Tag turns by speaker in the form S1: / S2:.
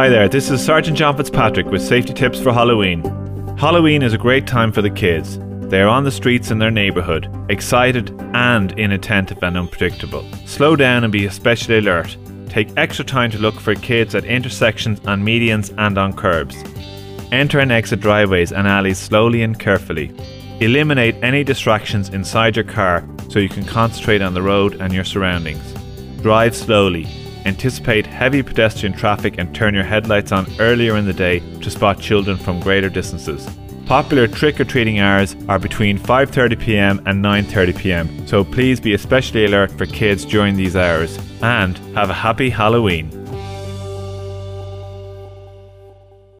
S1: Hi there, this is Sergeant John Fitzpatrick with safety tips for Halloween. Halloween is a great time for the kids. They are on the streets in their neighbourhood, excited and inattentive and unpredictable. Slow down and be especially alert. Take extra time to look for kids at intersections, on medians, and on curbs. Enter and exit driveways and alleys slowly and carefully. Eliminate any distractions inside your car so you can concentrate on the road and your surroundings. Drive slowly. Anticipate heavy pedestrian traffic and turn your headlights on earlier in the day to spot children from greater distances. Popular trick-or-treating hours are between 5.30pm and 9.30pm, so please be especially alert for kids during these hours, and have a happy Halloween.